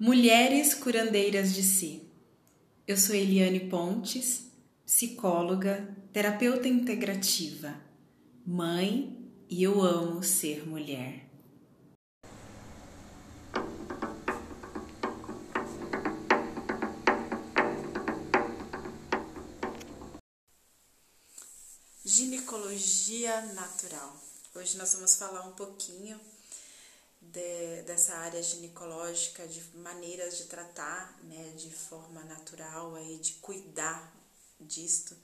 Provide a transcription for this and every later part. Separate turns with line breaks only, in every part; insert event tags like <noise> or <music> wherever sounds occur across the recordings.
Mulheres curandeiras de si. Eu sou Eliane Pontes, psicóloga, terapeuta integrativa, mãe e eu amo ser mulher. Ginecologia natural. Hoje nós vamos falar um pouquinho de, dessa área ginecológica, de maneiras de tratar, né, de forma natural, aí, de cuidar disto.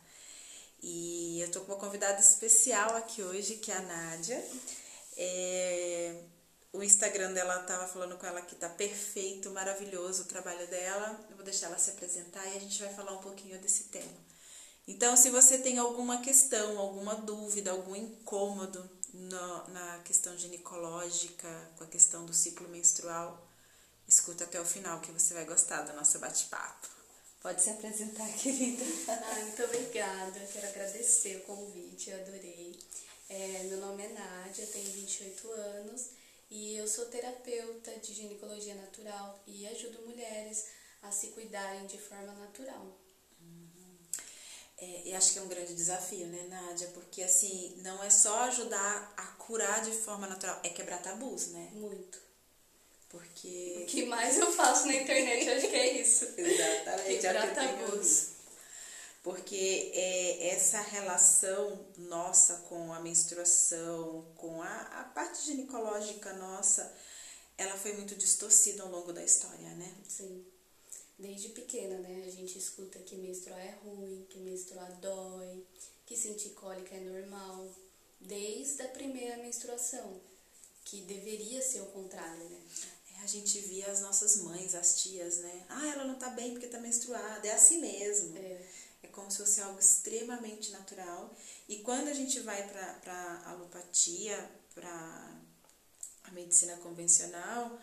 E eu tô com uma convidada especial aqui hoje, que é a Nádia. É, o Instagram dela tava falando com ela que tá perfeito, maravilhoso o trabalho dela. Eu vou deixar ela se apresentar e a gente vai falar um pouquinho desse tema. Então, se você tem alguma questão, alguma dúvida, algum incômodo no, na questão ginecológica, com a questão do ciclo menstrual, escuta até o final que você vai gostar do nosso bate-papo. Pode se apresentar, <laughs> querida.
Ah, muito obrigada. Quero agradecer o convite, eu adorei. É, meu nome é Nádia, tenho 28 anos e eu sou terapeuta de ginecologia natural e ajudo mulheres a se cuidarem de forma natural.
É, e acho que é um grande desafio, né, Nádia? Porque, assim, não é só ajudar a curar de forma natural, é quebrar tabus, né?
Muito.
Porque...
O que mais eu faço na internet, acho que é isso. <laughs>
Exatamente.
Quebrar
é o que eu tenho
tabus.
Porque é, essa relação nossa com a menstruação, com a, a parte ginecológica nossa, ela foi muito distorcida ao longo da história, né?
Sim. Desde pequena, né? A gente escuta que menstruar é ruim, que menstruar dói, que sentir cólica é normal. Desde a primeira menstruação, que deveria ser o contrário, né?
É, a gente via as nossas mães, as tias, né? Ah, ela não tá bem porque tá menstruada. É assim mesmo.
É.
É como se fosse algo extremamente natural. E quando a gente vai para a alopatia, para a medicina convencional,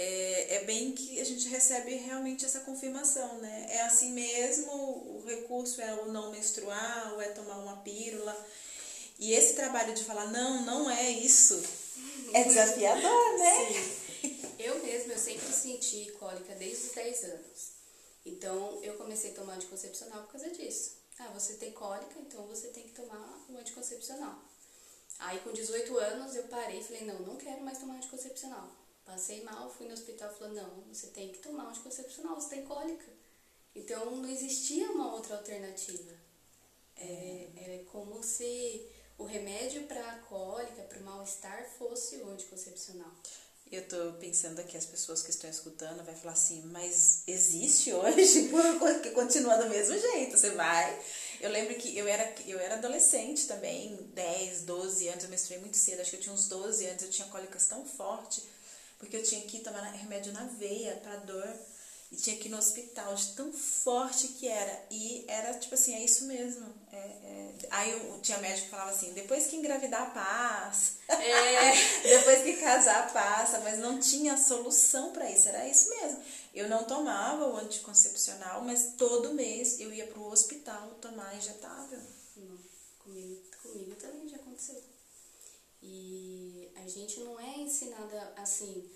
é, é bem que a gente recebe realmente essa confirmação, né? É assim mesmo, o recurso é o não menstruar, ou é tomar uma pílula. E esse trabalho de falar, não, não é isso, é desafiador, <laughs> né?
Sim. Eu mesma, eu sempre senti cólica desde os 10 anos. Então, eu comecei a tomar anticoncepcional por causa disso. Ah, você tem cólica, então você tem que tomar o anticoncepcional. Aí, com 18 anos, eu parei e falei, não, não quero mais tomar anticoncepcional. Passei mal, fui no hospital e falou, não, você tem que tomar anticoncepcional, você tem cólica. Então, não existia uma outra alternativa. É, é como se o remédio para a cólica, para o mal-estar, fosse o anticoncepcional.
Eu tô pensando aqui, as pessoas que estão escutando vai falar assim, mas existe hoje? <laughs> Porque continua do mesmo jeito, você vai. Eu lembro que eu era, eu era adolescente também, 10, 12 anos, eu menstruei muito cedo, acho que eu tinha uns 12 anos, eu tinha cólicas tão forte, porque eu tinha que tomar remédio na veia para dor. E tinha que ir no hospital de tão forte que era. E era tipo assim, é isso mesmo. É, é... Aí eu, tinha médico que falava assim, depois que engravidar passa.
É. <laughs>
depois que casar passa, mas não tinha solução para isso, era isso mesmo. Eu não tomava o anticoncepcional, mas todo mês eu ia pro hospital tomar injetável.
Não, comigo, comigo também já aconteceu. E gente não é ensinada assim,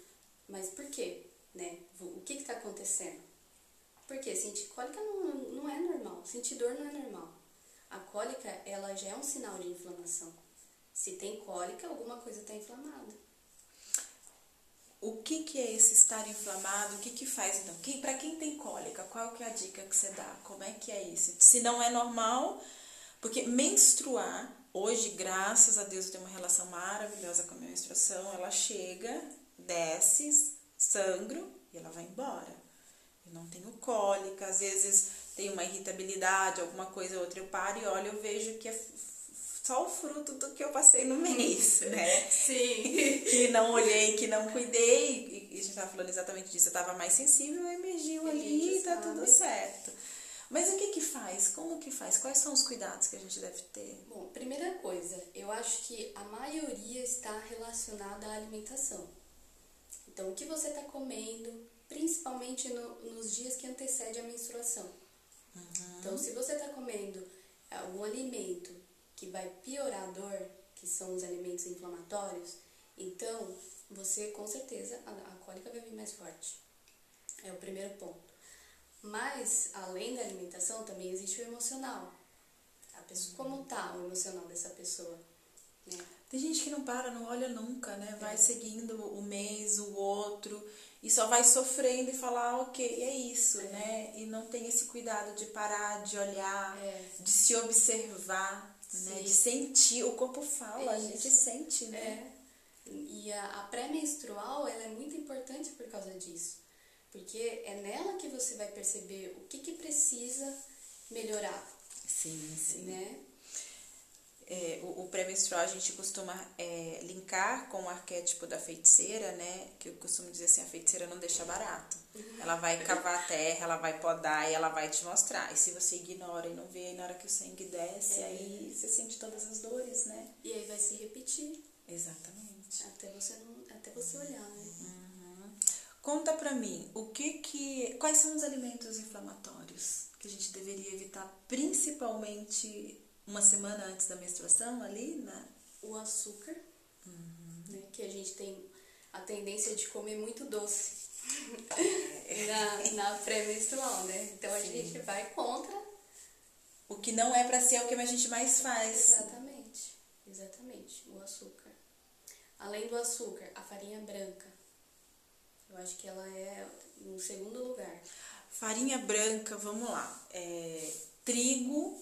mas por quê? Né? O que está acontecendo? Porque sentir cólica não, não é normal, sentir dor não é normal. A cólica, ela já é um sinal de inflamação. Se tem cólica, alguma coisa está inflamada.
O que, que é esse estar inflamado? O que, que faz então? Quem, para quem tem cólica, qual que é a dica que você dá? Como é que é isso? Se não é normal, porque menstruar, hoje, graças a Deus, eu tenho uma relação maravilhosa com a minha menstruação, ela chega, desce, sangro e ela vai embora. Eu não tenho cólica, às vezes tem uma irritabilidade, alguma coisa ou outra, eu paro e olho, eu vejo que é só o fruto do que eu passei no mês, <laughs> né?
Sim.
que não olhei, que não cuidei, e a gente tava falando exatamente disso, eu tava mais sensível, emergiu ali e tá tudo certo. Mas o que que faz? Como que faz? Quais são os cuidados que a gente deve ter?
Bom, primeira coisa, eu acho que a maioria está relacionada à alimentação. Então, o que você está comendo, principalmente no- nos dias que antecede a menstruação. Então, se você está comendo algum alimento que vai piorar a dor, que são os alimentos inflamatórios, então você com certeza a, a cólica vai vir mais forte. É o primeiro ponto. Mas, além da alimentação, também existe o emocional. A pessoa, como tá o emocional dessa pessoa? Né?
Tem gente que não para, não olha nunca, né? Vai é. seguindo o mês, o outro, e só vai sofrendo e falar, ah, ok, é isso, é. né? E não tem esse cuidado de parar, de olhar, é. de se observar, né? De sentir. O corpo fala, a gente sente, né?
É. E a, a pré-menstrual, ela é muito importante por causa disso. Porque é nela que você vai perceber o que, que precisa melhorar.
Sim, sim.
Né?
É, o, o pré-menstrual a gente costuma é, linkar com o arquétipo da feiticeira, né? Que eu costumo dizer assim, a feiticeira não deixa barato. Uhum. Ela vai cavar a terra, ela vai podar e ela vai te mostrar. E se você ignora e não vê, aí na hora que o sangue desce, é. aí você sente todas as dores, né?
E aí vai se repetir.
Exatamente.
Até você, não, até você olhar, né?
Conta pra mim, o que que... Quais são os alimentos inflamatórios que a gente deveria evitar, principalmente uma semana antes da menstruação ali, né?
O açúcar, uhum. né? Que a gente tem a tendência de comer muito doce <laughs> na, na pré-menstrual, né? Então a Sim. gente vai contra.
O que não é para ser o que a gente mais faz.
Exatamente, exatamente, o açúcar. Além do açúcar, a farinha branca. Eu acho que ela é no segundo lugar.
Farinha branca, vamos lá. É, trigo,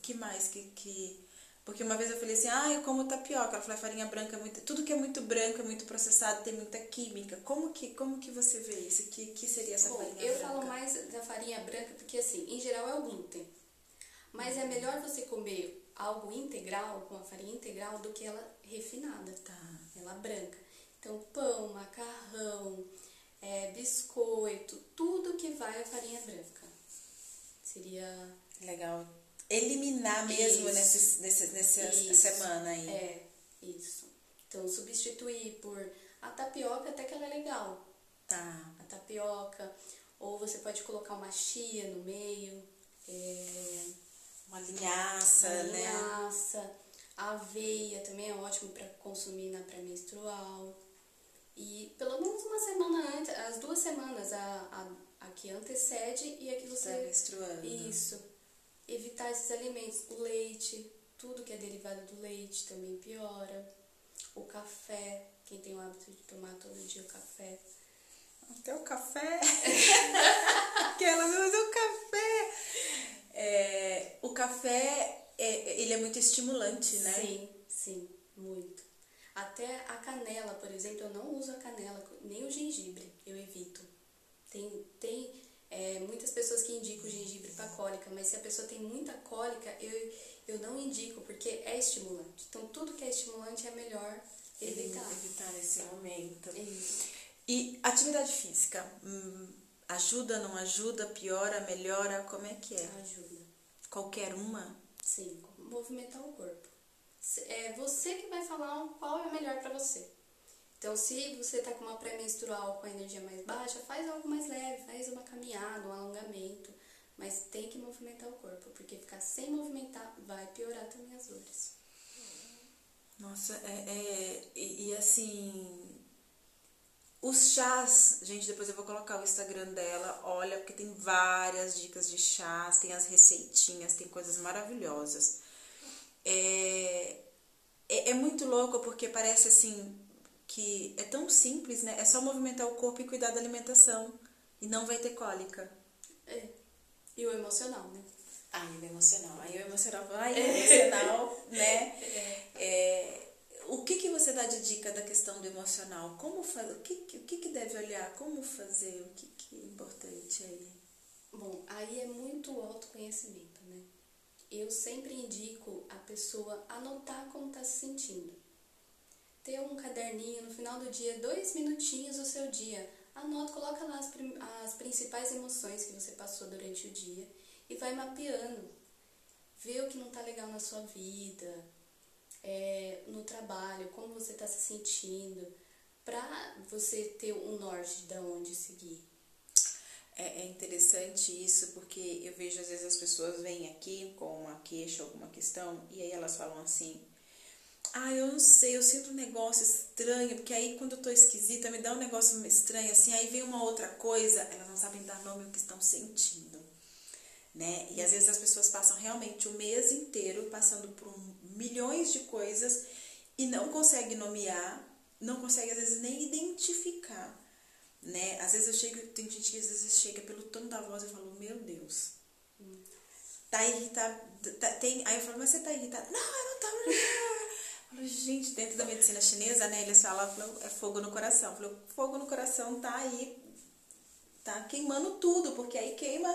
que mais que, que. Porque uma vez eu falei assim, ah, eu como tapioca. Ela falou, farinha branca é muito. Tudo que é muito branco, é muito processado, tem muita química. Como que, como que você vê isso? Que, que seria essa
Bom,
farinha
eu
branca?
Eu falo mais da farinha branca porque, assim, em geral é o glúten. Mas é melhor você comer algo integral, com a farinha integral, do que ela refinada.
Tá.
Ela branca. Então, pão, macarrão, é, biscoito, tudo que vai a farinha branca. Seria.
Legal eliminar mesmo nesse, nesse, nessa isso. semana aí.
É, isso. Então, substituir por a tapioca, até que ela é legal.
Tá.
A tapioca. Ou você pode colocar uma chia no meio. É,
uma linhaça, uma
né? linhaça. Aveia também é ótimo para consumir na pré-menstrual. E pelo menos uma semana antes, as duas semanas, a, a, a que antecede e a que você.
menstruando.
Isso evitar esses alimentos. O leite, tudo que é derivado do leite também piora. O café, quem tem o hábito de tomar todo dia o café.
Até o café? <laughs> que ela não usa o café! É, o café, é, ele é muito estimulante, né?
Sim, sim, muito. Até a canela, por exemplo, eu não uso a canela, nem o gengibre, eu evito. Tem, tem é, muitas pessoas que indicam o gengibre para cólica, mas se a pessoa tem muita cólica, eu, eu não indico, porque é estimulante. Então, tudo que é estimulante é melhor evitar.
Evitar nesse momento.
Isso.
E atividade física, hum, ajuda, não ajuda, piora, melhora, como é que é?
Ajuda.
Qualquer uma?
Sim, movimentar o corpo. É você que vai falar qual é melhor para você. Então, se você está com uma pré-menstrual com a energia mais baixa, faz algo mais leve, faz uma caminhada, um alongamento, mas tem que movimentar o corpo, porque ficar sem movimentar vai piorar também as dores.
Nossa, é, é e, e, assim, os chás, gente, depois eu vou colocar o Instagram dela, olha, porque tem várias dicas de chás, tem as receitinhas, tem coisas maravilhosas. É, é, é muito louco porque parece assim, que é tão simples, né? É só movimentar o corpo e cuidar da alimentação e não vai ter cólica.
É. E o emocional, né?
Ah, e o emocional. Aí o emocional, ai, o emocional, <laughs> né? É. É, o que, que você dá de dica da questão do emocional? Como fazer? O que, o que, que deve olhar? Como fazer? O que, que é importante aí?
Bom, aí é muito autoconhecimento? Eu sempre indico a pessoa anotar como está se sentindo ter um caderninho no final do dia, dois minutinhos do seu dia. Anota, coloca lá as, as principais emoções que você passou durante o dia e vai mapeando. Vê o que não está legal na sua vida, é, no trabalho, como você está se sentindo, para você ter um norte de onde seguir.
É, é interessante isso porque eu vejo às vezes as pessoas vêm aqui com uma queixa, alguma questão, e aí elas falam assim: ah, eu não sei, eu sinto um negócio estranho, porque aí quando eu tô esquisita, me dá um negócio estranho assim, aí vem uma outra coisa, elas não sabem dar nome ao que estão sentindo, né? E às vezes as pessoas passam realmente o mês inteiro passando por milhões de coisas e não conseguem nomear, não conseguem às vezes nem identificar, né? Às vezes eu chego, tem gente que às vezes chega pelo tom da voz e falo, meu Deus, tá irritado, tá, tem, aí eu falo, mas você tá irritado? Não, eu não tava gente, dentro da medicina chinesa, né, eles falam, é fogo no coração. Fogo no coração tá aí, tá queimando tudo, porque aí queima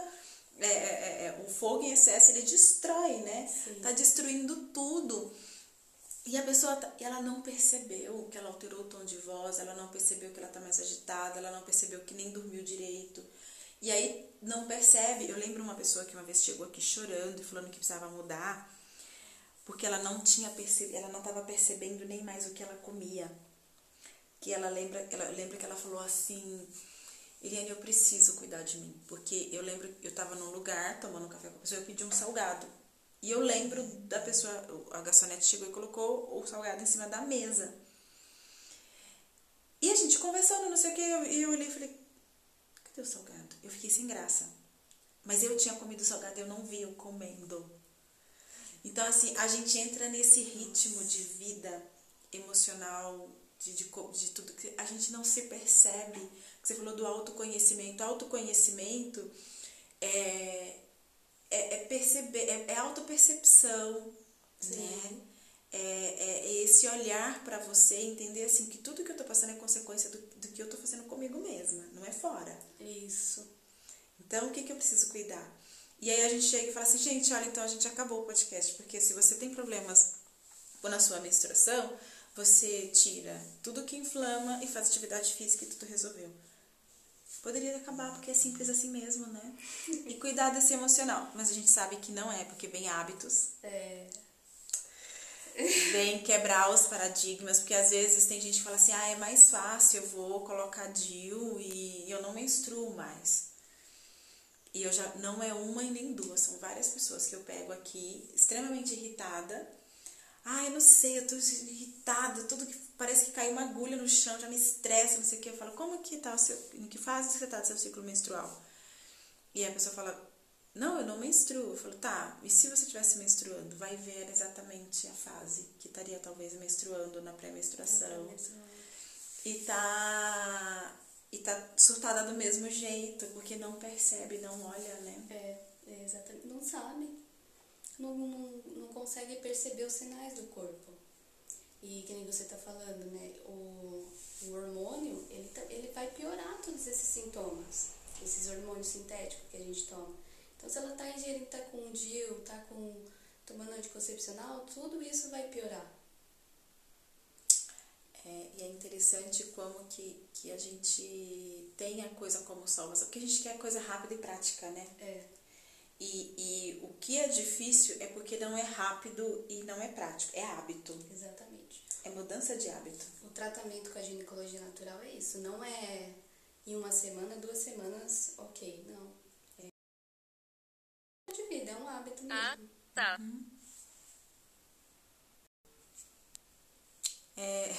é, é, é, é o fogo em excesso, ele destrói, né? Sim. Tá destruindo tudo. E a pessoa, tá, ela não percebeu que ela alterou o tom de voz, ela não percebeu que ela tá mais agitada, ela não percebeu que nem dormiu direito. E aí não percebe. Eu lembro uma pessoa que uma vez chegou aqui chorando e falando que precisava mudar porque ela não tinha percebido, ela não estava percebendo nem mais o que ela comia. Que ela lembra, ela lembra que ela falou assim, Eliane, eu preciso cuidar de mim, porque eu lembro, eu estava num lugar tomando café com a pessoa, eu pedi um salgado. E eu lembro da pessoa, a garçonete chegou e colocou o salgado em cima da mesa. E a gente conversando, não sei o que, e eu olhei e falei, cadê o salgado? Eu fiquei sem graça. Mas eu tinha comido o salgado e eu não vi eu comendo. Então, assim, a gente entra nesse ritmo de vida emocional, de, de, de tudo que a gente não se percebe. Você falou do autoconhecimento. Autoconhecimento é, é, é perceber, é, é autopercepção, né? É, é, esse olhar para você, entender assim que tudo que eu tô passando é consequência do, do que eu tô fazendo comigo mesma, não é fora.
Isso.
Então, o que, que eu preciso cuidar? E aí a gente chega e fala assim, gente, olha, então a gente acabou o podcast, porque se você tem problemas na sua menstruação, você tira tudo que inflama e faz atividade física e tudo resolveu. Poderia acabar porque é simples assim mesmo, né? E cuidar desse emocional. Mas a gente sabe que não é, porque vem hábitos.
É.
Vem quebrar os paradigmas, porque às vezes tem gente que fala assim, ah, é mais fácil, eu vou colocar DIU e eu não menstruo mais. E eu já não é uma e nem duas, são várias pessoas que eu pego aqui extremamente irritada. Ah, eu não sei, eu tô irritada, tudo que parece que caiu uma agulha no chão, já me estressa, não sei o que. Eu falo, como que tá o seu. Em que fase você tá do seu ciclo menstrual? E a pessoa fala, não, eu não menstruo. Eu falo, tá, e se você estivesse menstruando? Vai ver exatamente a fase que estaria talvez menstruando na pré-menstruação. E tá e tá surtada do mesmo jeito, porque não percebe, não olha, né?
É, é exatamente. Não sabe. Não, não, não consegue perceber os sinais do corpo. E que nem você tá falando, né? O, o hormônio, ele, tá, ele vai piorar todos esses sintomas. Esses hormônios sintéticos que a gente toma. Então, se ela tá ingerindo, tá com DIU, tá com, tomando anticoncepcional, tudo isso vai piorar.
É, e é interessante como que, que a gente tem a coisa como salvação, porque a gente quer coisa rápida e prática, né?
É.
E, e o que é difícil é porque não é rápido e não é prático, é hábito.
Exatamente.
É mudança de hábito.
O tratamento com a ginecologia natural é isso, não é em uma semana, duas semanas, ok, não. É de vida, é um hábito mesmo.
Ah, tá. Uhum. É,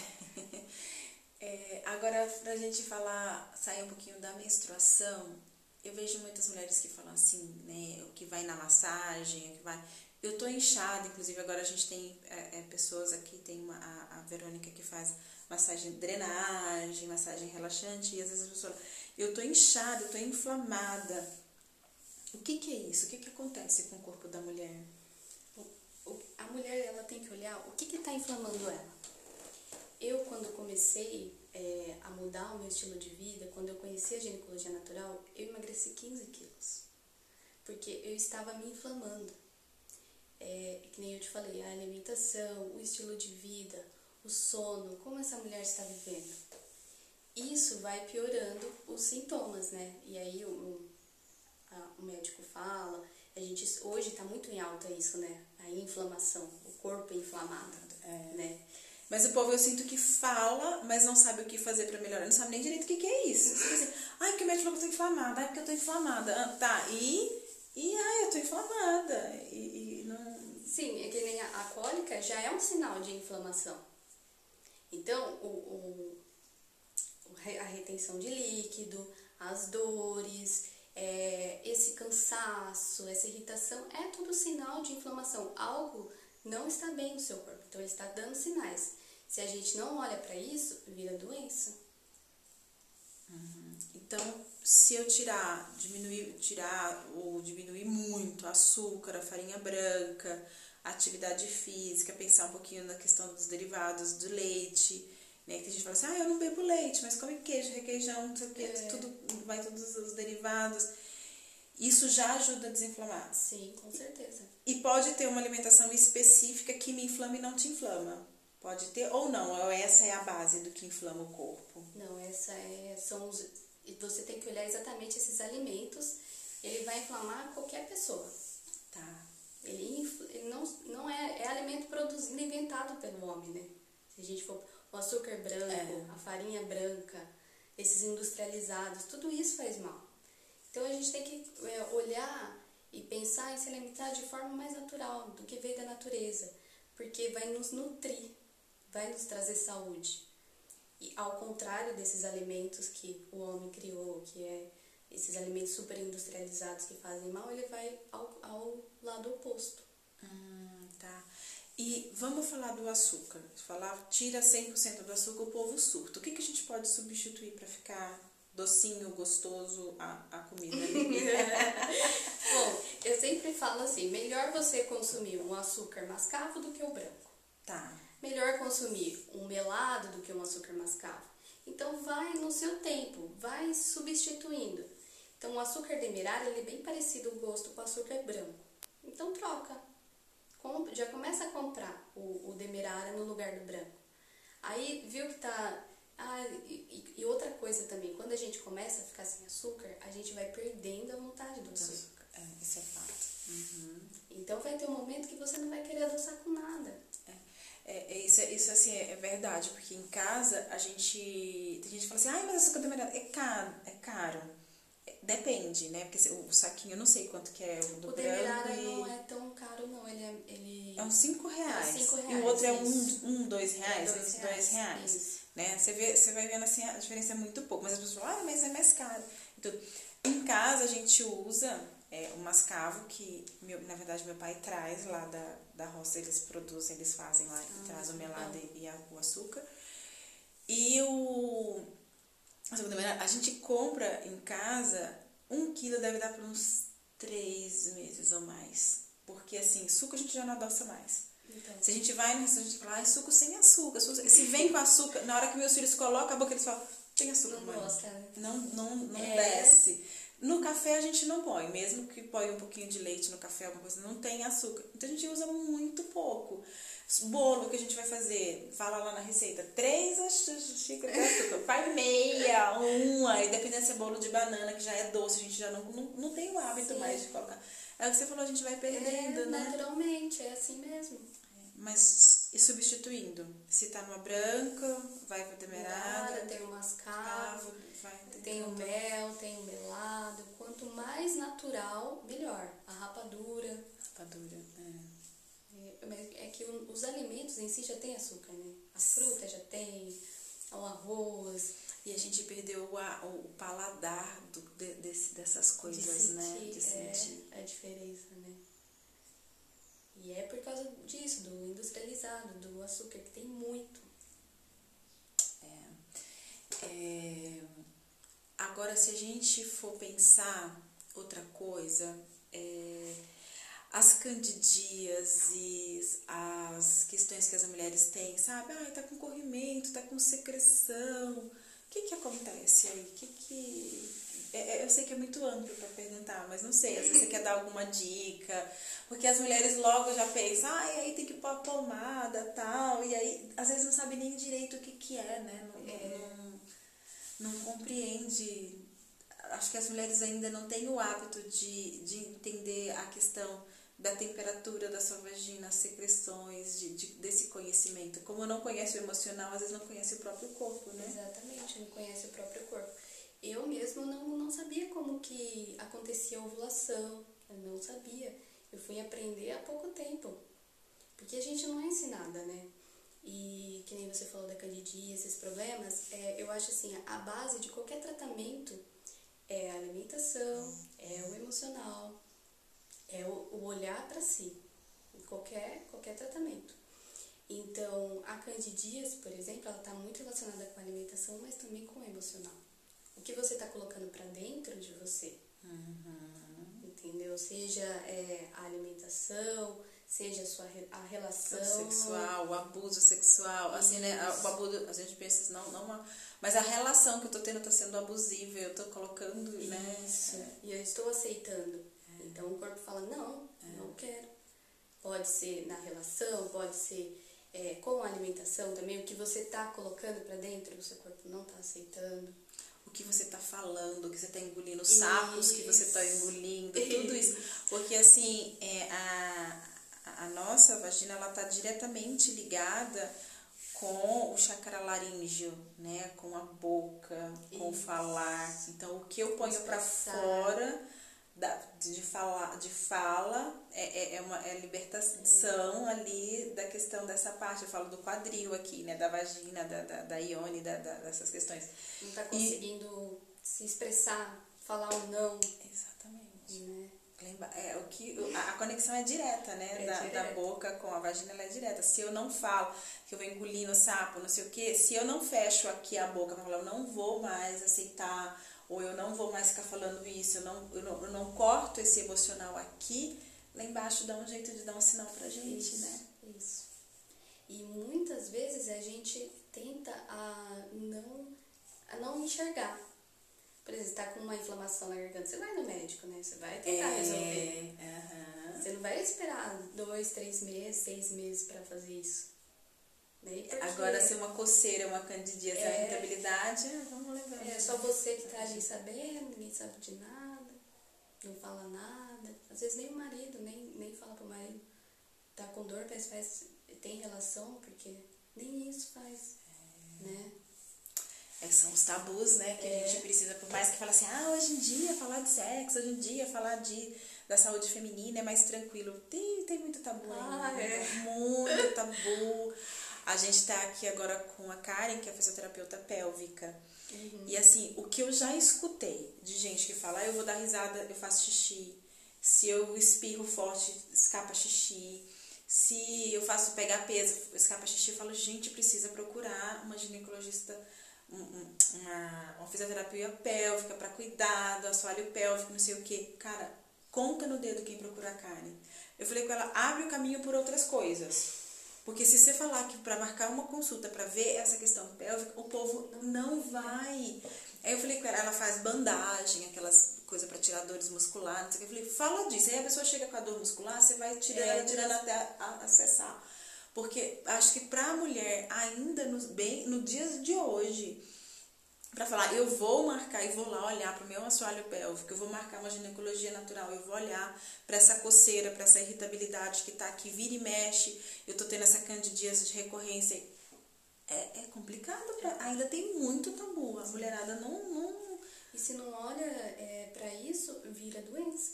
<laughs> é, agora, pra gente falar, sair um pouquinho da menstruação, eu vejo muitas mulheres que falam assim, né, o que vai na massagem, o que vai... Eu tô inchada, inclusive agora a gente tem é, é, pessoas aqui, tem uma, a, a Verônica que faz massagem drenagem, massagem relaxante, e às vezes a pessoa eu tô inchada, eu tô inflamada. O que que é isso? O que que acontece com o corpo da mulher?
A mulher, ela tem que olhar o que que tá inflamando ela. Eu, quando comecei é, a mudar o meu estilo de vida, quando eu conheci a ginecologia natural, eu emagreci 15 quilos. Porque eu estava me inflamando. É, que nem eu te falei, a alimentação, o estilo de vida, o sono, como essa mulher está vivendo. Isso vai piorando os sintomas, né? E aí o, a, o médico fala, a gente hoje está muito em alta isso, né? A inflamação, o corpo inflamado, é. né?
Mas o povo eu sinto que fala, mas não sabe o que fazer para melhorar. Não sabe nem direito o que, que é isso. Você assim, ai, porque o médico falou que eu tô inflamada. Ai, porque eu tô inflamada. Ah, tá, e. E ai, eu tô inflamada. E, e não.
Sim, é que nem a, a cólica já é um sinal de inflamação. Então, o, o, a retenção de líquido, as dores, é, esse cansaço, essa irritação, é tudo sinal de inflamação. Algo não está bem no seu corpo, então ele está dando sinais. Se a gente não olha para isso, vira doença.
Uhum. Então, se eu tirar, diminuir, tirar ou diminuir muito açúcar, a farinha branca, atividade física, pensar um pouquinho na questão dos derivados do leite, né? Que a gente fala assim, ah, eu não bebo leite, mas come queijo, requeijão, não sei o que, é. tudo, vai todos os derivados. Isso já ajuda a desinflamar.
Sim, com certeza.
E pode ter uma alimentação específica que me inflama e não te inflama. Pode ter ou não, ou essa é a base do que inflama o corpo.
Não, essa é, são os, você tem que olhar exatamente esses alimentos. Ele vai inflamar qualquer pessoa.
Tá.
Ele, ele não, não é, é alimento produzido, inventado pelo homem, né? Se a gente for o açúcar branco, é. a farinha branca, esses industrializados, tudo isso faz mal. Então a gente tem que é, olhar e pensar em se alimentar de forma mais natural, do que veio da natureza, porque vai nos nutrir, vai nos trazer saúde. E ao contrário desses alimentos que o homem criou, que é esses alimentos super industrializados que fazem mal, ele vai ao, ao lado oposto.
Hum, tá. E vamos falar do açúcar. Falar, tira 100% do açúcar, o povo surta. O que, que a gente pode substituir para ficar docinho, gostoso a, a comida? <laughs>
Bom, eu sempre falo assim, melhor você consumir um açúcar mascavo do que o branco.
Tá.
Melhor consumir um melado do que um açúcar mascavo. Então vai no seu tempo, vai substituindo. Então o açúcar demerara ele é bem parecido o gosto com o açúcar branco. Então troca já começa a comprar o, o demerara no lugar do branco. Aí viu que tá. Ah, e, e, outra coisa também, quando a gente começa a ficar sem açúcar, a gente vai perdendo a vontade do açúcar.
É, isso é fato. Uhum.
Então vai ter um momento que você não vai querer adoçar com nada.
É, é, é isso, isso assim é, é, verdade, porque em casa a gente. Tem gente que fala assim, ai, mas açúcar demerara é caro, é caro. Depende, né? Porque o saquinho, eu não sei quanto que é o do
o. E... não é tão caro, não. Ele é. Ele...
É uns 5 reais.
É cinco reais.
E o outro é um, um dois reais. É dois reais. Dois reais né? Você, vê, você vai vendo assim, a diferença é muito pouco. Mas as pessoas falam, ah, mas é mais caro. Então, em casa a gente usa é, o mascavo, que meu, na verdade meu pai traz lá da, da roça, eles produzem, eles fazem lá, ah, traz o melado e, e a, o açúcar. E o a gente compra em casa, um quilo deve dar para uns três meses ou mais. Porque assim, suco a gente já não adoça mais. Então. Se a gente vai no restaurante e fala, ah, suco sem açúcar. Se vem com açúcar, na hora que meus filhos colocam a boca, eles falam, tem açúcar,
não Gosta, né?
Não, não, não é. desce. No café a gente não põe, mesmo que põe um pouquinho de leite no café, alguma coisa, não tem açúcar. Então a gente usa muito pouco. Bolo que a gente vai fazer, fala lá na receita, três xícaras de açúcar, <laughs> faz meia, uma, e dependendo se é bolo de banana, que já é doce, a gente já não, não, não tem o hábito Sim. mais de colocar. É o que você falou, a gente vai perdendo, é,
né? Naturalmente, é assim mesmo.
Mas e substituindo? Se tá numa branca, vai pra demerara.
Tem o mascavo, tem o mel, tem o melado. Quanto mais natural, melhor. A rapadura.
Rapadura, é
é que os alimentos em si já tem açúcar, né? A fruta já tem, o arroz.
E a gente perdeu o, o paladar do, de, desse, dessas coisas, de sentir, né?
De sentir é, a diferença, né? E é por causa disso, do industrializado, do açúcar, que tem muito.
É. é agora, se a gente for pensar outra coisa, é as candidíases, as questões que as mulheres têm, sabe? Ai, tá com corrimento, tá com secreção. O que que acontece aí? que que... É, é, eu sei que é muito amplo para perguntar, mas não sei, às vezes você quer dar alguma dica, porque as mulheres logo já pensam, ai, aí tem que pôr a pomada tal, e aí às vezes não sabe nem direito o que que é, né? Não, é. não, não compreende. Acho que as mulheres ainda não têm o hábito de, de entender a questão da temperatura da sua vagina, as secreções, de, de, desse conhecimento. Como não conhece o emocional, às vezes não conhece o próprio corpo, né?
Exatamente, não conhece o próprio corpo. Eu mesmo não, não sabia como que acontecia a ovulação, eu não sabia. Eu fui aprender há pouco tempo. Porque a gente não é ensinada, né? E que nem você falou da candidíase, esses problemas, é, eu acho assim, a base de qualquer tratamento é a alimentação, é o emocional, é o, olhar para si, em qualquer, qualquer tratamento. Então, a candidíase, por exemplo, ela está muito relacionada com a alimentação, mas também com o emocional. O que você está colocando para dentro de você. Uhum. Entendeu? Seja é, a alimentação, seja a sua a relação
o sexual, o abuso sexual, Isso. assim, né? O abuso, a gente pensa não, não uma, mas a relação que eu tô tendo tá sendo abusiva, eu tô colocando,
Isso.
né?
E eu estou aceitando. Então o corpo fala: "Não, não quero". Pode ser na relação, pode ser é, com a alimentação também, o que você tá colocando para dentro, o seu corpo não tá aceitando
o que você está falando, o que você está engolindo, os sapos que você está engolindo, tudo isso. Porque assim, é, a, a nossa vagina ela está diretamente ligada com o chakra laríngeo, né? Com a boca, com Isso. o falar. Então, o que eu ponho para fora da, de, falar, de fala é, é, é uma é libertação ali da questão dessa parte. Eu falo do quadril aqui, né? Da vagina, da, da, da ione, da, da, dessas questões.
Não está conseguindo e, se expressar, falar ou não.
Exatamente. Né? É, o que, a conexão é direta, né? É da, direta. da boca com a vagina ela é direta. Se eu não falo, que eu vou engolindo sapo, não sei o quê, se eu não fecho aqui a boca, eu não vou mais aceitar, ou eu não vou mais ficar falando isso, eu não, eu não, eu não corto esse emocional aqui, lá embaixo dá um jeito de dar um sinal pra gente,
isso,
né?
Isso. E muitas vezes a gente tenta a não, a não enxergar por exemplo, você tá com uma inflamação na garganta, você vai no médico, né? Você vai tentar é, resolver. Uhum. Você não vai esperar dois, três meses, seis meses para fazer isso.
Né? Agora, se uma coceira, uma candidíase, é, a irritabilidade, é, vamos levar.
É só você que tá ali sabendo, ninguém sabe de nada, não fala nada. Às vezes nem o marido, nem, nem fala pro marido. Tá com dor, mas faz, tem relação, porque nem isso faz, é. né?
É, são os tabus, né, que é. a gente precisa, por mais que fale assim, ah, hoje em dia falar de sexo, hoje em dia falar de, da saúde feminina é mais tranquilo. Tem, tem muito tabu
ah, ainda,
é. muito tabu. <laughs> A gente tá aqui agora com a Karen, que é fisioterapeuta pélvica. Uhum. E assim, o que eu já escutei de gente que fala, ah, eu vou dar risada, eu faço xixi. Se eu espirro forte, escapa xixi. Se eu faço pegar peso, escapa xixi, eu falo, gente, precisa procurar uma ginecologista uma, uma fisioterapia pélvica para cuidar do assoalho pélvico, não sei o que. Cara, conta no dedo quem procura a Karen. Eu falei com ela, abre o caminho por outras coisas. Porque se você falar que para marcar uma consulta para ver essa questão pélvica, o povo não vai. Aí eu falei com ela, ela faz bandagem, aquelas coisas para tirar dores musculares. Eu falei, fala disso. Aí a pessoa chega com a dor muscular, você vai tirando, é, tirando até acessar. Porque acho que para a mulher, ainda no, bem, no dia de hoje, para falar, eu vou marcar e vou lá olhar para o meu assoalho pélvico, eu vou marcar uma ginecologia natural, eu vou olhar para essa coceira, para essa irritabilidade que está aqui, vira e mexe, eu tô tendo essa candidíase de recorrência. É, é complicado, pra, ainda tem muito tabu, a mulherada não. não...
E se não olha é, para isso, vira doença.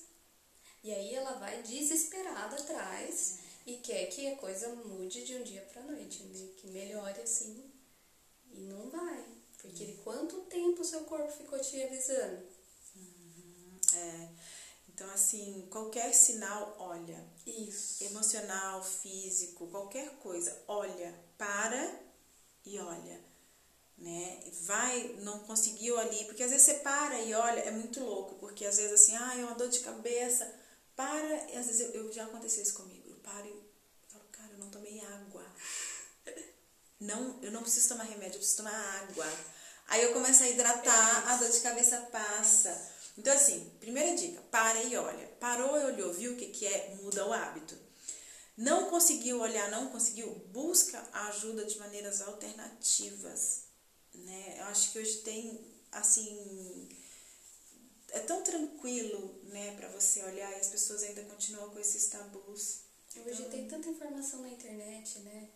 E aí ela vai desesperada atrás e quer que a coisa mude de um dia para noite, né? que melhore assim. E não vai. Porque uhum. quanto tempo o seu corpo ficou te avisando?
Uhum. É. Então, assim, qualquer sinal, olha.
Isso.
Emocional, físico, qualquer coisa, olha, para e olha. Né? Vai, não conseguiu ali, porque às vezes você para e olha, é muito louco, porque às vezes assim, ah, é uma dor de cabeça, para, e às vezes eu, eu já aconteceu isso comigo paro e falo, cara, eu não tomei água. Não, eu não preciso tomar remédio, eu preciso tomar água. Aí eu começo a hidratar, é a dor de cabeça passa. Então, assim, primeira dica, para e olha. Parou e olhou, viu o que, que é? Muda o hábito. Não conseguiu olhar, não conseguiu, busca ajuda de maneiras alternativas. Né? Eu acho que hoje tem, assim, é tão tranquilo, né, para você olhar e as pessoas ainda continuam com esses tabus.
Hoje tem tanta informação na internet, né?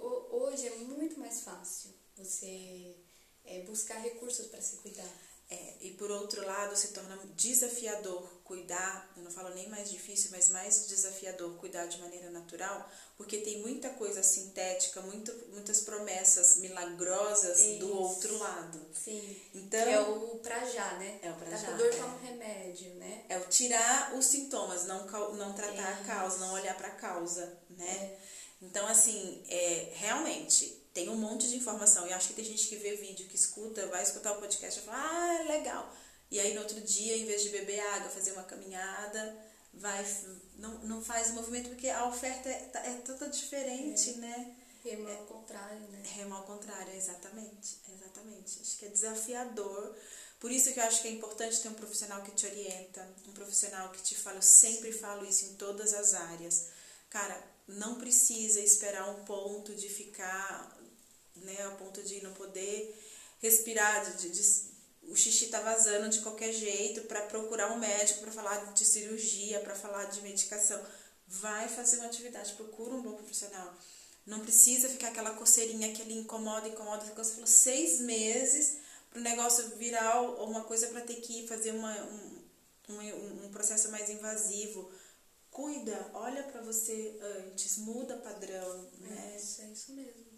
Hoje é muito mais fácil você é, buscar recursos para se cuidar.
É, E por outro lado, se torna desafiador cuidar, eu não falo nem mais difícil, mas mais desafiador cuidar de maneira natural, porque tem muita coisa sintética, muito, muitas promessas milagrosas Isso. do outro lado.
Sim. Então, que é o pra já, né?
É o pra
tá
já.
dor toma é. remédio, né?
É o tirar os sintomas, não, não tratar a causa, não olhar para a causa, né? É. Então, assim, é, realmente, tem um monte de informação. E acho que tem gente que vê vídeo, que escuta, vai escutar o podcast e fala, ah, legal. E aí no outro dia, em vez de beber água, fazer uma caminhada, vai não, não faz o movimento porque a oferta é, é toda diferente,
é.
né?
Remo ao contrário, né?
Remo ao contrário, exatamente. Exatamente. Acho que é desafiador. Por isso que eu acho que é importante ter um profissional que te orienta, um profissional que te fala, eu sempre falo isso em todas as áreas. Cara, não precisa esperar um ponto de ficar né, ao ponto de não poder respirar, de, de, o xixi tá vazando de qualquer jeito, para procurar um médico para falar de cirurgia, para falar de medicação. Vai fazer uma atividade, procura um bom profissional. Não precisa ficar aquela coceirinha que ele incomoda, incomoda, você falou seis meses para o negócio virar uma coisa para ter que fazer uma, um, um, um processo mais invasivo. Cuida, olha para você antes, muda padrão, né?
É, isso, é isso mesmo.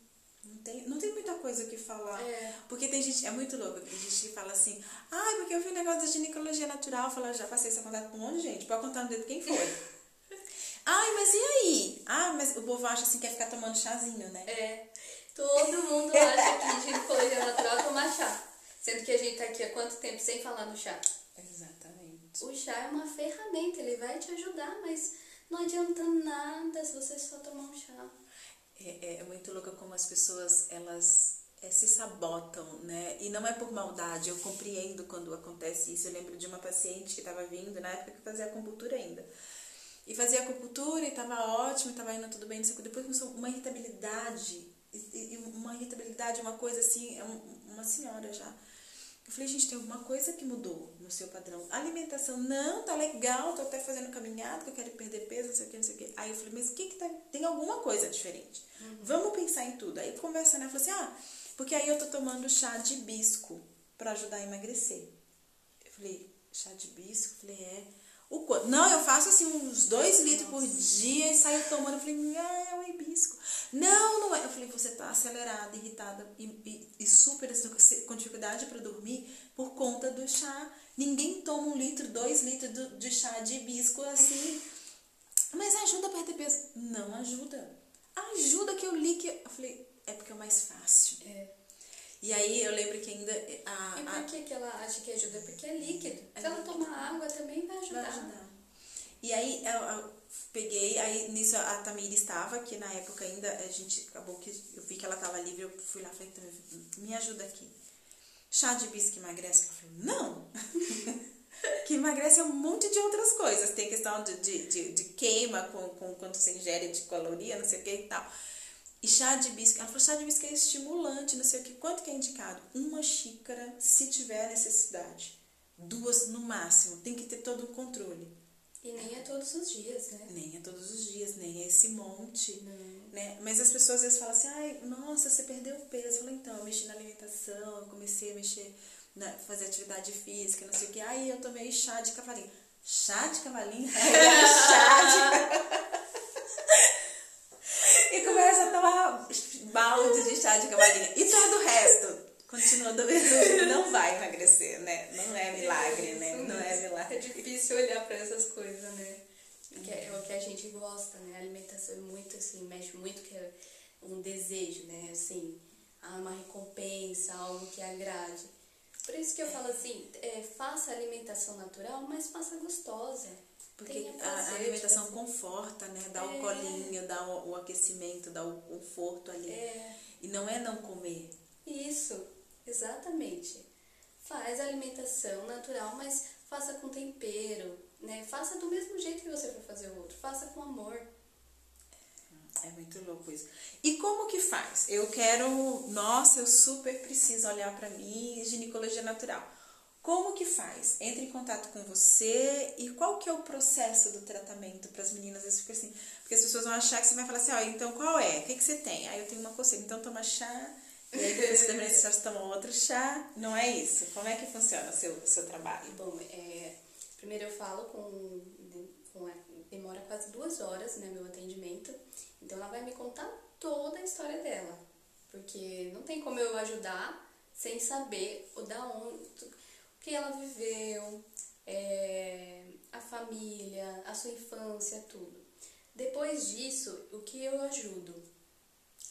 Não tem, não tem muita coisa que falar.
É.
Porque tem gente, é muito louco, tem gente que fala assim, ai, ah, porque eu vi um negócio da ginecologia natural, fala, já passei essa contato com um monte de gente, pode contar no dedo quem foi. <laughs> ai, mas e aí? Ah, mas o povo acha assim que quer ficar tomando chazinho, né?
É. Todo mundo acha que ginecologia natural é tomar chá. Sendo que a gente tá aqui há quanto tempo sem falar no chá?
Exatamente.
O chá é uma ferramenta, ele vai te ajudar, mas não adianta nada se você só tomar um chá.
É, é, é muito louca como as pessoas elas é, se sabotam, né? E não é por maldade, eu compreendo quando acontece isso. Eu lembro de uma paciente que estava vindo, na época que fazia acupuntura ainda. E fazia acupuntura e estava ótimo, estava indo tudo bem, depois começou uma irritabilidade, e uma irritabilidade, uma coisa assim, é uma senhora já eu falei, gente, tem alguma coisa que mudou seu padrão. Alimentação, não, tá legal, tô até fazendo caminhada, que eu quero perder peso, não sei o que, não sei o que. Aí eu falei, mas o que que tá, tem alguma coisa diferente. Uhum. Vamos pensar em tudo. Aí conversando, ela falou assim, ah, porque aí eu tô tomando chá de hibisco para ajudar a emagrecer. Eu falei, chá de hibisco? Eu falei, é. O quanto? Não, eu faço assim uns dois litros por dia e saio tomando. Eu falei, ah, é um hibisco. Não, não é. Eu falei, você tá acelerada, irritada e, e, e super com dificuldade para dormir por conta do chá. Ninguém toma um litro, dois litros de chá de hibisco assim. Mas ajuda a perder peso. Não ajuda. Ajuda que eu li que. Eu falei, é porque é mais fácil.
É.
E aí eu lembro que ainda. A,
e por que, que ela acha que ajuda? Porque é líquido. É Se ela tomar água também vai ajudar. Vai ajudar.
E aí eu, eu, peguei, aí nisso a Tamira estava, que na época ainda a gente acabou que eu vi que ela estava livre, eu fui lá e falei, me ajuda aqui. Chá de bis que emagrece? Ela falou, não! <laughs> que emagrece um monte de outras coisas. Tem questão de, de, de, de queima com, com quanto você ingere de caloria, não sei o que e tal. E chá de hibisco, ela falou, chá de hibisco é estimulante, não sei o que. Quanto que é indicado? Uma xícara, se tiver necessidade. Duas no máximo. Tem que ter todo o controle.
E nem é todos os dias, né?
Nem é todos os dias, nem é esse monte. Não. Né? Mas as pessoas às vezes falam assim, ai, nossa, você perdeu peso. Eu falo, então, eu mexi na alimentação, eu comecei a mexer, na, fazer atividade física, não sei o que. Aí eu tomei chá de cavalinho. Chá de cavalinho? <laughs> chá de <laughs> e começa a tomar balde de chá de cavalinha. E todo o resto continua do mesmo. Não vai emagrecer, né? Não é milagre, né? Não é milagre.
É difícil olhar para essas coisas, né? Que é, é o que a gente gosta, né? A alimentação é muito assim, mexe muito que é um desejo, né? Assim, uma recompensa, algo que agrade. Por isso que eu falo assim, é, faça alimentação natural, mas faça gostosa.
Porque a, a, alimentação tipo conforta, né? Dá é. o colinho, dá o, o, aquecimento, dá o conforto ali.
É.
E não é não comer.
Isso, exatamente. Faz alimentação natural, mas faça com tempero, né? Faça do mesmo jeito que você vai fazer o outro. Faça com amor.
É muito louco isso. E como que faz? Eu quero, nossa, eu super preciso olhar para mim, ginecologia natural. Como que faz? Entre em contato com você e qual que é o processo do tratamento para as meninas? Vezes fica assim, porque as pessoas vão achar que você vai falar assim, ó, então qual é? O que, que você tem? Aí eu tenho uma coceira, então toma chá E aí depois você termina <laughs> esse chá, você toma outro chá. Não é isso. Como é que funciona o seu, seu trabalho?
Bom, é, primeiro eu falo com, com. Demora quase duas horas, né, meu atendimento. Então ela vai me contar toda a história dela. Porque não tem como eu ajudar sem saber o da onde, o que ela viveu, é, a família, a sua infância, tudo. Depois disso, o que eu ajudo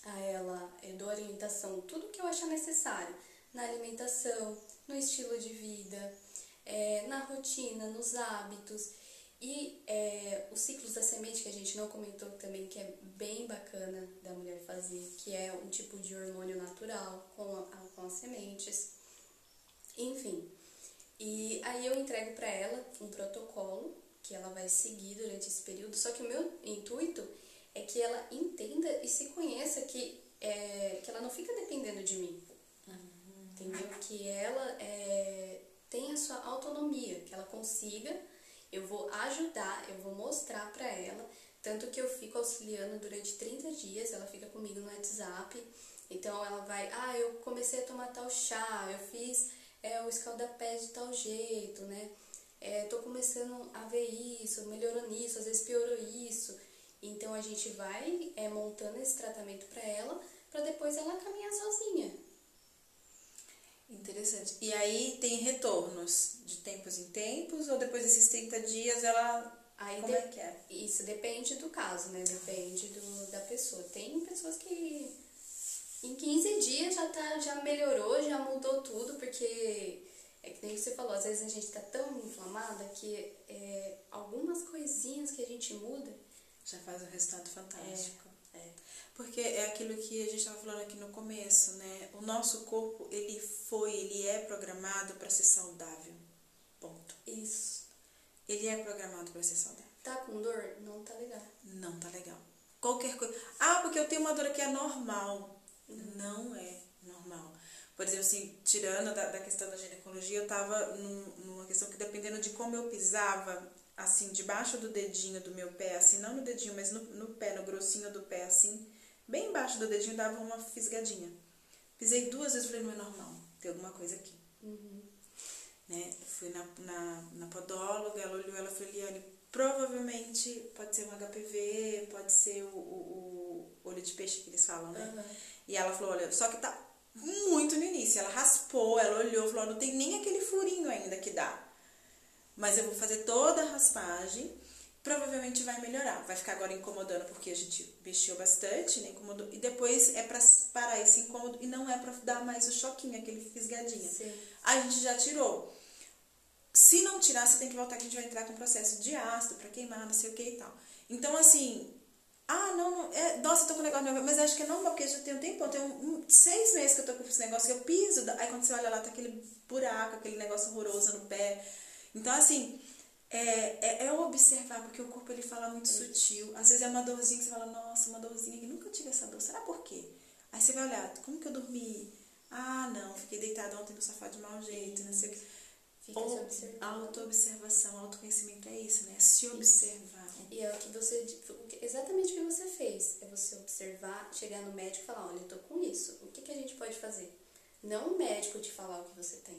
a ela, eu dou orientação, tudo que eu achar necessário na alimentação, no estilo de vida, é, na rotina, nos hábitos. E é, os ciclos da semente, que a gente não comentou também, que é bem bacana da mulher fazer, que é um tipo de hormônio natural com, a, com as sementes. Enfim. E aí eu entrego para ela um protocolo que ela vai seguir durante esse período. Só que o meu intuito é que ela entenda e se conheça que, é, que ela não fica dependendo de mim. Uhum. Entendeu? Que ela é, tenha sua autonomia, que ela consiga eu vou ajudar, eu vou mostrar para ela, tanto que eu fico auxiliando durante 30 dias, ela fica comigo no WhatsApp. Então ela vai, ah, eu comecei a tomar tal chá, eu fiz é, o escaldapé de tal jeito, né? É, tô começando a ver isso, melhorou nisso, às vezes piorou isso. Então a gente vai é, montando esse tratamento para ela, para depois ela caminhar sozinha.
Interessante. E aí tem retornos de tempos em tempos ou depois desses 30 dias ela. Aí Como de... é que é?
Isso depende do caso, né? Depende do, da pessoa. Tem pessoas que em 15 dias já, tá, já melhorou, já mudou tudo, porque é que nem você falou, às vezes a gente tá tão inflamada que é, algumas coisinhas que a gente muda
já faz um resultado fantástico. É, é. Porque é aquilo que a gente estava falando aqui no começo, né? O nosso corpo, ele foi, ele é programado para ser saudável. Ponto.
Isso.
Ele é programado para ser saudável.
Tá com dor? Não tá legal.
Não tá legal. Qualquer coisa. Ah, porque eu tenho uma dor que é normal. Uhum. Não é normal. Por exemplo, assim, tirando da, da questão da ginecologia, eu tava num, numa questão que dependendo de como eu pisava, assim, debaixo do dedinho do meu pé, assim, não no dedinho, mas no, no pé, no grossinho do pé, assim, bem embaixo do dedinho dava uma fisgadinha. Pisei duas vezes e falei, não é normal, tem alguma coisa aqui. Uhum. Né? Fui na, na, na podóloga, ela olhou, ela falou, Liane, provavelmente pode ser um HPV, pode ser o, o, o olho de peixe que eles falam, né? Uhum. E ela falou, olha, só que tá muito no início. Ela raspou, ela olhou, falou, não tem nem aquele furinho ainda que dá. Mas eu vou fazer toda a raspagem provavelmente vai melhorar. Vai ficar agora incomodando porque a gente mexeu bastante, né? Incomodou. E depois é pra parar esse incômodo e não é pra dar mais o choquinho, aquele fisgadinho. Sim. A gente já tirou. Se não tirar, você tem que voltar que a gente vai entrar com processo de ácido pra queimar, não sei o que e tal. Então, assim, ah, não, não é, nossa, eu tô com um negócio novo, mas acho que é normal, porque já tem um tempo, tem um, seis meses que eu tô com esse negócio que eu piso, aí quando você olha lá, tá aquele buraco, aquele negócio horroroso no pé. Então, assim, é, é, é, observar, porque o corpo ele fala muito sutil. Às vezes é uma dorzinha que você fala, nossa, uma dorzinha que nunca tive essa dor. Será por quê? Aí você vai olhar, como que eu dormi? Ah, não, fiquei deitada ontem no sofá de mau jeito, não sei o que. Auto-observação, autoconhecimento é isso, né? Se observar.
E é o que você. Exatamente o que você fez. É você observar, chegar no médico e falar, olha, eu tô com isso. O que, que a gente pode fazer? Não o médico te falar o que você tem.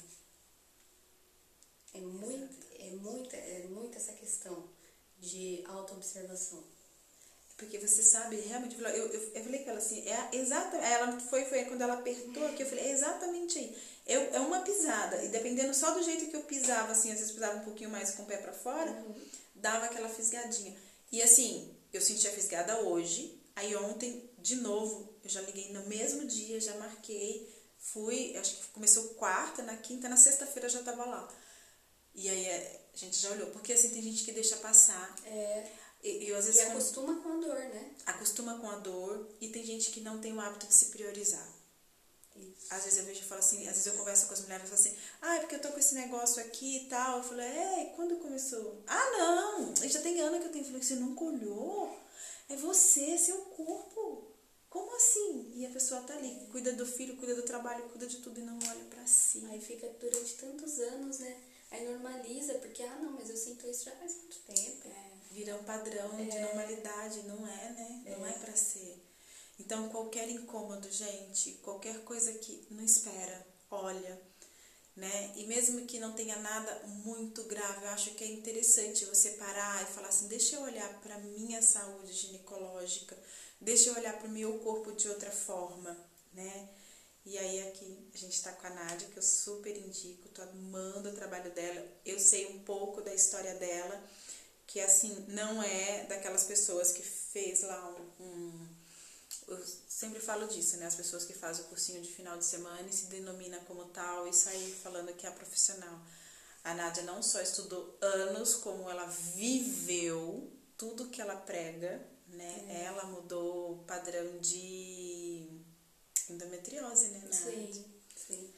É muito, é muita, é muita essa questão de autoobservação.
Porque você sabe, realmente, eu, eu, eu falei pra ela assim, é exata, ela foi, foi quando ela apertou aqui, eu falei, é exatamente aí. Eu, é uma pisada, e dependendo só do jeito que eu pisava, assim, às vezes pisava um pouquinho mais com o pé para fora, uhum. dava aquela fisgadinha. E assim, eu senti a fisgada hoje, aí ontem, de novo, eu já liguei no mesmo dia, já marquei, fui, acho que começou quarta, na quinta, na sexta-feira já tava lá. E aí é, a gente já olhou, porque assim tem gente que deixa passar.
É. E, e, às vezes, e acostuma com a dor, né?
Acostuma com a dor e tem gente que não tem o hábito de se priorizar. Isso. Às vezes eu vejo e falo assim, às vezes eu converso com as mulheres e falo assim, ah, é porque eu tô com esse negócio aqui e tal. Eu falo, é, quando começou? Ah, não, já tem ano que eu tenho. Eu falei, você nunca olhou? É você, seu corpo. Como assim? E a pessoa tá ali, cuida do filho, cuida do trabalho, cuida de tudo e não olha para si.
Aí fica durante tantos anos, né? Aí normaliza, porque, ah, não, mas eu sinto isso já faz muito tempo.
É, vira um padrão é. de normalidade, não é, né? É. Não é para ser. Então, qualquer incômodo, gente, qualquer coisa que não espera, olha, né? E mesmo que não tenha nada muito grave, eu acho que é interessante você parar e falar assim: deixa eu olhar para minha saúde ginecológica, deixa eu olhar para o meu corpo de outra forma, né? E aí aqui a gente está com a Nádia, que eu super indico, tô amando o trabalho dela. Eu sei um pouco da história dela, que assim, não é daquelas pessoas que fez lá um, um eu sempre falo disso, né? As pessoas que fazem o cursinho de final de semana e se denomina como tal e sair falando que é profissional. A Nádia não só estudou anos, como ela viveu tudo que ela prega, né? É. Ela mudou o padrão de endometriose, né, Nádia?
Sim, sim.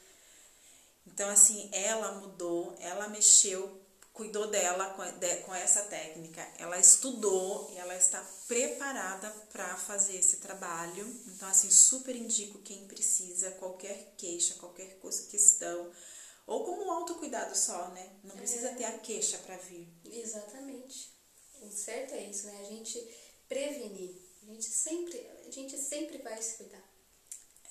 Então, assim, ela mudou, ela mexeu cuidou dela com, de, com essa técnica, ela estudou e ela está preparada para fazer esse trabalho. Então, assim, super indico quem precisa, qualquer queixa, qualquer questão, ou como um autocuidado só, né? Não precisa é. ter a queixa para vir.
Exatamente. O certo é isso, né? A gente prevenir. A gente sempre, a gente sempre vai se cuidar.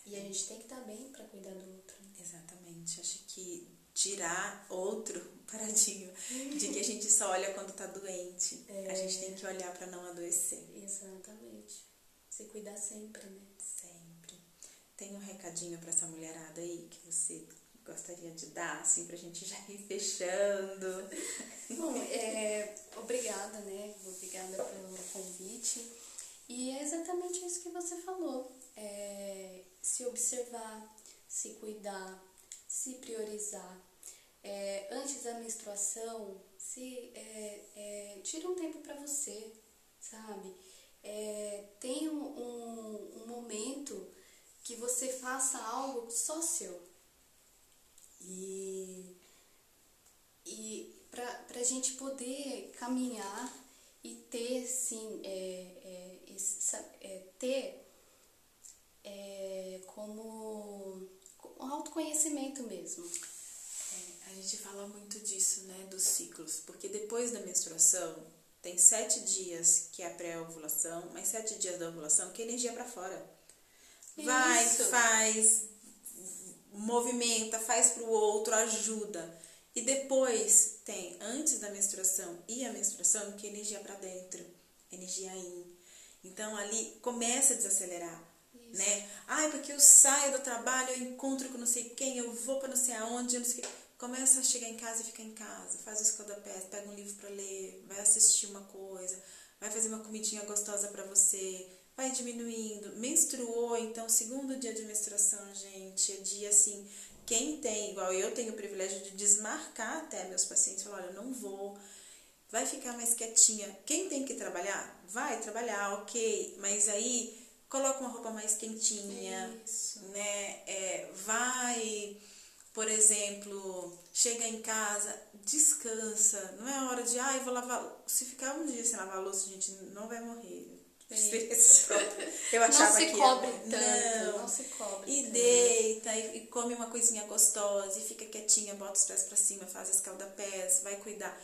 E a gente tem que estar bem para cuidar do outro. Né?
Exatamente. Acho que tirar outro <laughs> paradigma de que a gente só olha quando tá doente. É. A gente tem que olhar para não adoecer.
Exatamente. Se cuidar sempre, né?
Sempre. Tem um recadinho para essa mulherada aí que você gostaria de dar, assim, pra gente já ir fechando? <laughs>
Bom, é, obrigada, né? Obrigada pelo convite. E é exatamente isso que você falou. É, se observar, se cuidar, se priorizar. É, antes da menstruação, se é, é, tira um tempo para você, sabe? É, tem um, um, um, momento que você faça algo só seu. E, e para a gente poder caminhar e ter, sim, é, é, esse, ter como um autoconhecimento mesmo.
É, a gente fala muito disso, né, dos ciclos, porque depois da menstruação tem sete dias que é a pré-ovulação, mais sete dias da ovulação que é energia para fora. Vai, Isso. faz, movimenta, faz para o outro, ajuda. E depois tem antes da menstruação e a menstruação que é energia para dentro, energia in. Então ali começa a desacelerar né? Ai, porque eu saio do trabalho, eu encontro com não sei quem, eu vou para não sei aonde, não sei que. Começa a chegar em casa e fica em casa, faz o escaldapés, pega um livro para ler, vai assistir uma coisa, vai fazer uma comidinha gostosa para você, vai diminuindo. Menstruou, então, segundo dia de menstruação, gente, é dia assim. Quem tem, igual eu tenho o privilégio de desmarcar até meus pacientes, falar, olha, eu não vou, vai ficar mais quietinha. Quem tem que trabalhar, vai trabalhar, ok, mas aí coloca uma roupa mais quentinha,
Isso.
né? É, vai, por exemplo, chega em casa, descansa. Não é hora de, ai, ah, vou lavar. Se ficar um dia sem lavar a louça, a gente não vai morrer. Experiência própria. <laughs> Eu achava
não se
que
cobre tanto, não, não se cobre.
E tanto. deita e, e, come uma coisinha gostosa e fica quietinha, bota os pés para cima, faz escalda-pés, vai cuidar.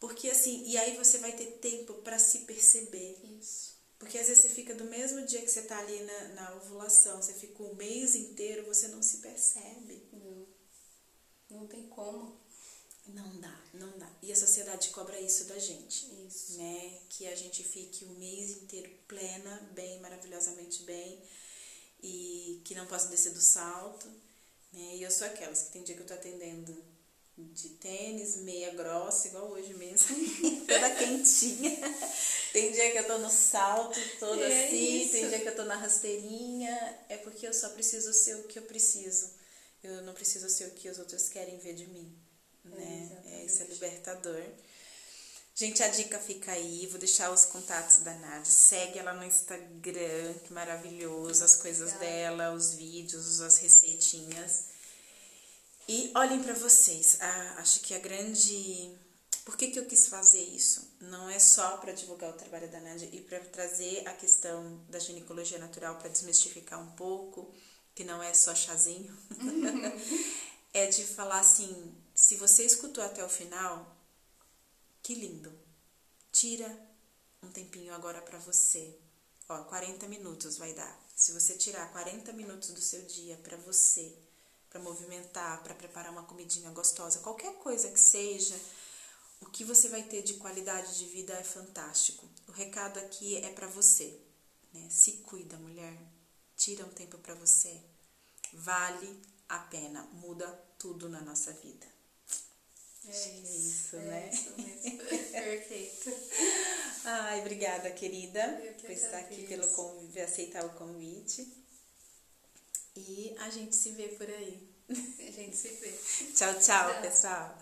Porque assim, e aí você vai ter tempo para se perceber.
Isso.
Porque às vezes você fica do mesmo dia que você está ali na, na ovulação, você fica o mês inteiro, você não se percebe.
Não. Não tem como.
Não dá, não dá. E a sociedade cobra isso da gente.
Isso.
Né? Que a gente fique o mês inteiro plena, bem, maravilhosamente bem. E que não possa descer do salto. Né? E eu sou aquelas que tem dia que eu tô atendendo de tênis, meia grossa, igual hoje mesmo, <laughs> toda quentinha. Tem dia que eu tô no salto, toda é assim, isso. tem dia que eu tô na rasteirinha. É porque eu só preciso ser o que eu preciso. Eu não preciso ser o que os outros querem ver de mim. Né? É, isso é libertador. Gente, a dica fica aí. Vou deixar os contatos da Nádia. Segue ela no Instagram, que maravilhoso. As coisas dela, os vídeos, as receitinhas. E olhem para vocês, ah, acho que a grande. Por que, que eu quis fazer isso? Não é só para divulgar o trabalho da Nádia e para trazer a questão da ginecologia natural para desmistificar um pouco, que não é só chazinho. <laughs> é de falar assim: se você escutou até o final, que lindo. Tira um tempinho agora para você. Ó, 40 minutos vai dar Se você tirar 40 minutos do seu dia para você, para movimentar, para preparar uma comidinha gostosa, qualquer coisa que seja, o que você vai ter de qualidade de vida é fantástico. O recado aqui é para você, né? Se cuida, mulher. Tira um tempo para você. Vale a pena, muda tudo na nossa vida.
É isso, é isso
é
né? Isso mesmo. <laughs> Perfeito.
Ai, obrigada, querida,
por
estar aqui, pelo convite, aceitar o convite. E a gente se vê por aí. <laughs>
A gente se vê.
tchau, tchau, tchau. pessoal.